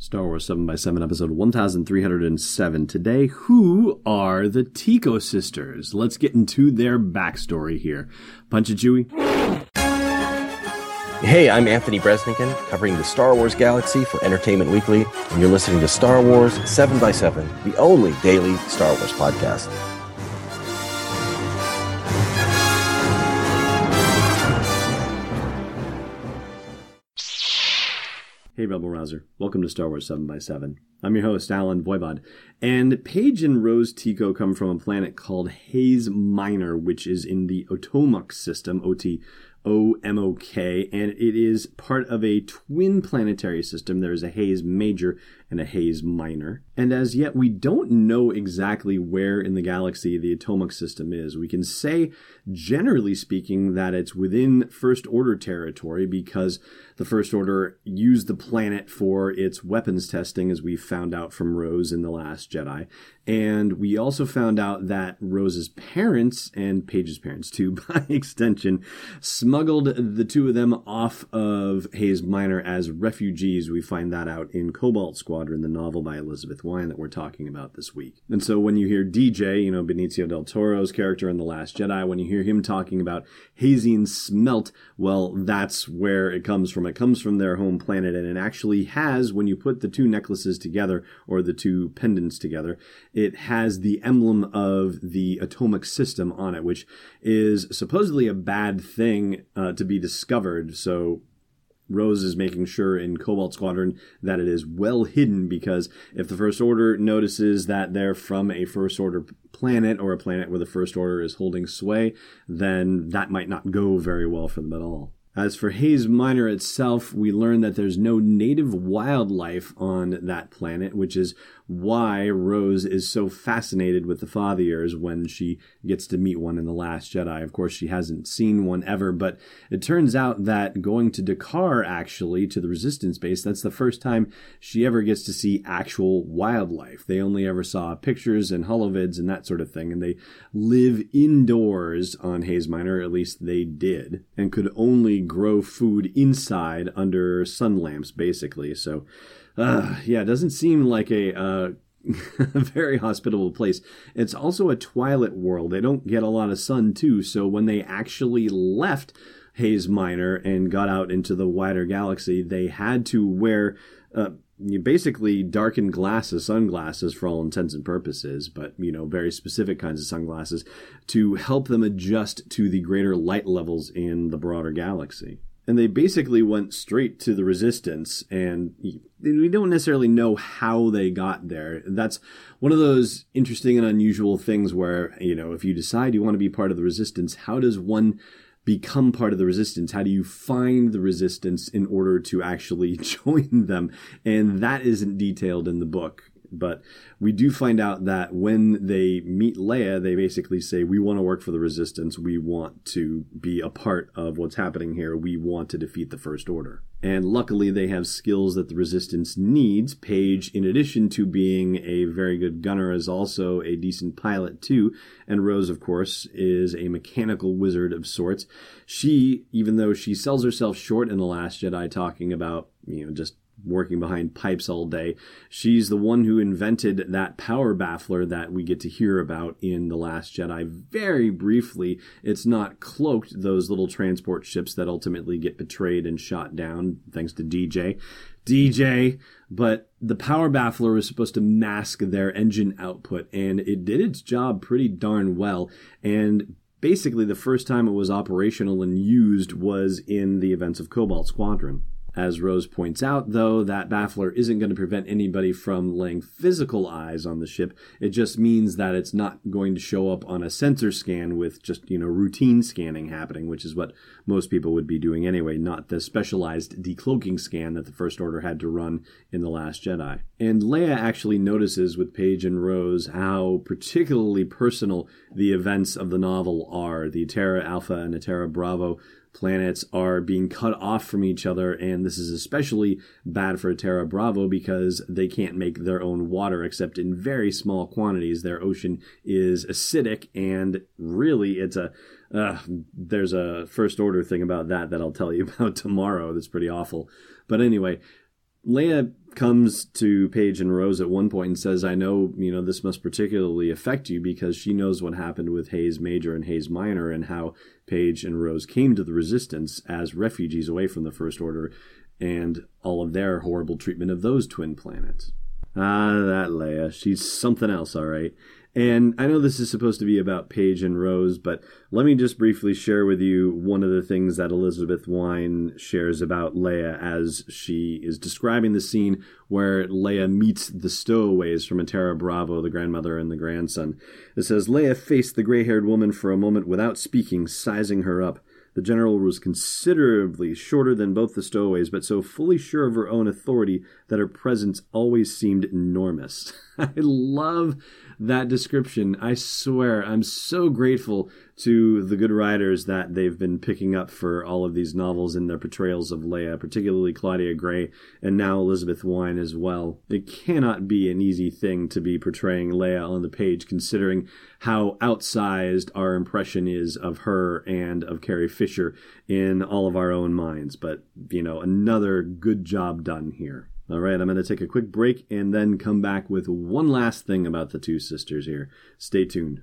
Star Wars 7x7, episode 1307. Today, who are the Tico sisters? Let's get into their backstory here. Punch it, Chewie. Hey, I'm Anthony Breznican, covering the Star Wars galaxy for Entertainment Weekly, and you're listening to Star Wars 7x7, the only daily Star Wars podcast. Hey, Rebel Rouser. Welcome to Star Wars 7x7. I'm your host, Allen Voivod. And Paige and Rose Tico come from a planet called Hays Minor, which is in the Otomok system, O T O M O K, and it is part of a twin planetary system. There is a Hays Major and a Hays Minor. And as yet, we don't know exactly where in the galaxy the Otomok system is. We can say, generally speaking, that it's within First Order territory because the First Order used the planet for its weapons testing, as we found out from Rose in The Last Jedi. And we also found out that Rose's parents, and Paige's parents too, by extension, smuggled the two of them off of Hays Minor as refugees. We find that out in Cobalt Squadron, the novel by Elizabeth Wein that we're talking about this week. And so when you hear DJ, you know, Benicio del Toro's character in The Last Jedi, when you hear him talking about Haysian smelt, well, that's where it comes from. It comes from their home planet, and it actually has, when you put the two necklaces together, or the two pendants together, it has the emblem of the Otomok system on it, which is supposedly a bad thing uh, to be discovered. So Rose is making sure in Cobalt Squadron that it is well hidden because if the First Order notices that they're from a First Order planet or a planet where the First Order is holding sway, then that might not go very well for them at all. As for Hays Minor itself, we learn that there's no native wildlife on that planet, which is why Rose is so fascinated with the Fathiers when she gets to meet one in The Last Jedi. Of course, she hasn't seen one ever, but it turns out that going to D'Qar, actually, to the Resistance base, that's the first time she ever gets to see actual wildlife. They only ever saw pictures and holovids and that sort of thing, and they live indoors on Hays Minor, at least they did, and could only grow food inside under sun lamps, basically. So, uh, yeah, it doesn't seem like a uh, very hospitable place. It's also a twilight world. They don't get a lot of sun too. So when they actually left Hays Minor and got out into the wider galaxy, they had to wear. Uh, basically darkened glasses, sunglasses for all intents and purposes, but you know, very specific kinds of sunglasses to help them adjust to the greater light levels in the broader galaxy and they basically went straight to the resistance and we don't necessarily know how they got there. That's one of those interesting and unusual things where you know if you decide you want to be part of the resistance how does one become part of the resistance? How do you find the resistance in order to actually join them? And that isn't detailed in the book but we do find out that when they meet Leia, they basically say, We want to work for the Resistance. We want to be a part of what's happening here. We want to defeat the First Order. And luckily, they have skills that the Resistance needs. Paige, in addition to being a very good gunner, is also a decent pilot, too. And Rose, of course, is a mechanical wizard of sorts. She, even though she sells herself short in The Last Jedi, talking about, you know, just working behind pipes all day. She's the one who invented that power baffler that we get to hear about in The Last Jedi very briefly. It's not cloaked, those little transport ships that ultimately get betrayed and shot down, thanks to DJ. DJ, but the power baffler was supposed to mask their engine output, and it did its job pretty darn well. And basically, the first time it was operational and used was in the events of Cobalt Squadron. As Rose points out, though, that baffler isn't going to prevent anybody from laying physical eyes on the ship. It just means that it's not going to show up on a sensor scan with just, you know, routine scanning happening, which is what most people would be doing anyway, not the specialized decloaking scan that the First Order had to run in The Last Jedi. And Leia actually notices with Paige and Rose how particularly personal the events of the novel are. The Terra Alpha and the Terra Bravo planets are being cut off from each other, and this is especially bad for Terra Bravo because they can't make their own water except in very small quantities. Their ocean is acidic, and really, it's a uh, there's a first order thing about that that I'll tell you about tomorrow. That's pretty awful. But anyway, Leia comes to Paige and Rose at one point and says, I know, you know, this must particularly affect you because she knows what happened with Hays Major and Hays Minor and how Paige and Rose came to the resistance as refugees away from the First Order and all of their horrible treatment of those twin planets. Ah, that Leia. She's something else, all right. And I know this is supposed to be about Paige and Rose, but let me just briefly share with you one of the things that Elizabeth Wein shares about Leia as she is describing the scene where Leia meets the stowaways from Atterra Bravo, the grandmother and the grandson. It says Leia faced the gray haired woman for a moment without speaking, sizing her up. The general was considerably shorter than both the stowaways, but so fully sure of her own authority that her presence always seemed enormous. I love that description. I swear, I'm so grateful to the good writers that they've been picking up for all of these novels in their portrayals of Leia, particularly Claudia Gray and now Elizabeth Wein as well. It cannot be an easy thing to be portraying Leia on the page, considering how outsized our impression is of her and of Carrie Fisher in all of our own minds. But, you know, another good job done here. All right, I'm going to take a quick break and then come back with one last thing about the two sisters here. Stay tuned.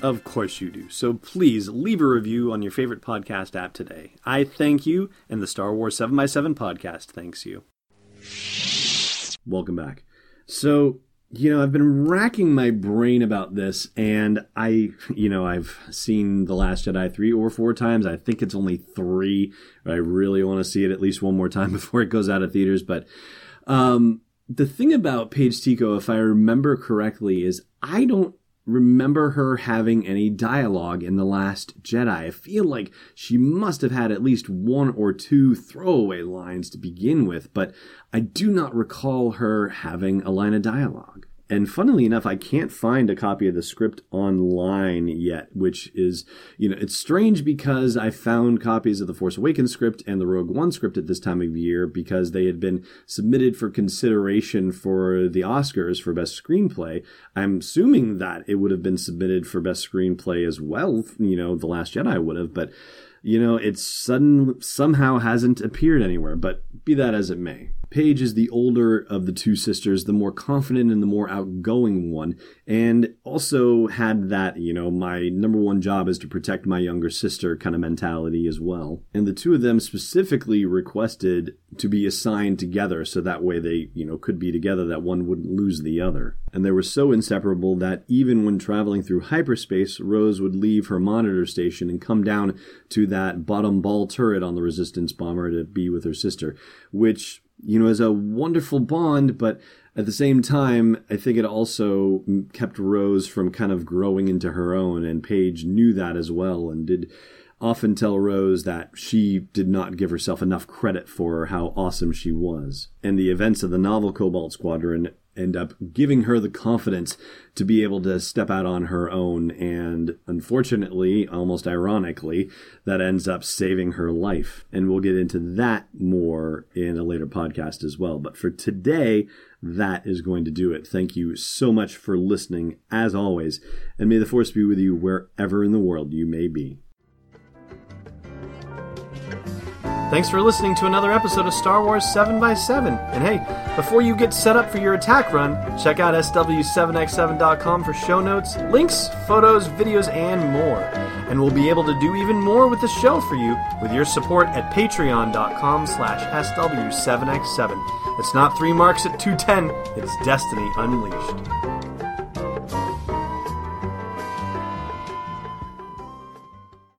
Of course you do. So please leave a review on your favorite podcast app today. I thank you, and the Star Wars 7x7 podcast thanks you. Welcome back. So, you know, I've been racking my brain about this, and I, you know, I've seen The Last Jedi three or four times. I think it's only three. I really want to see it at least one more time before it goes out of theaters. But um, the thing about Paige Tico, if I remember correctly, is I don't remember her having any dialogue in The Last Jedi. I feel like she must have had at least one or two throwaway lines to begin with, but I do not recall her having a line of dialogue. And funnily enough, I can't find a copy of the script online yet, which is, you know, it's strange because I found copies of the Force Awakens script and the Rogue One script at this time of year because they had been submitted for consideration for the Oscars for Best Screenplay. I'm assuming that it would have been submitted for Best Screenplay as well. You know, The Last Jedi would have, but, you know, it sudden somehow hasn't appeared anywhere. But be that as it may. Paige is the older of the two sisters, the more confident and the more outgoing one, and also had that, you know, my number one job is to protect my younger sister kind of mentality as well. And the two of them specifically requested to be assigned together so that way they, you know, could be together, that one wouldn't lose the other. And they were so inseparable that even when traveling through hyperspace, Rose would leave her monitor station and come down to that bottom ball turret on the Resistance bomber to be with her sister, which you know, as a wonderful bond, but at the same time, I think it also kept Rose from kind of growing into her own, and Paige knew that as well and did often tell Rose that she did not give herself enough credit for how awesome she was. And the events of the novel Cobalt Squadron end up giving her the confidence to be able to step out on her own. And unfortunately, almost ironically, that ends up saving her life. And we'll get into that more in a later podcast as well. But for today, that is going to do it. Thank you so much for listening, as always. And may the force be with you wherever in the world you may be. Thanks for listening to another episode of Star Wars 7x7. And hey, before you get set up for your attack run, check out SW7x7.com for show notes, links, photos, videos, and more. And we'll be able to do even more with the show for you with your support at patreon.com slash SW7x7. It's not three marks at 210, it's Destiny Unleashed.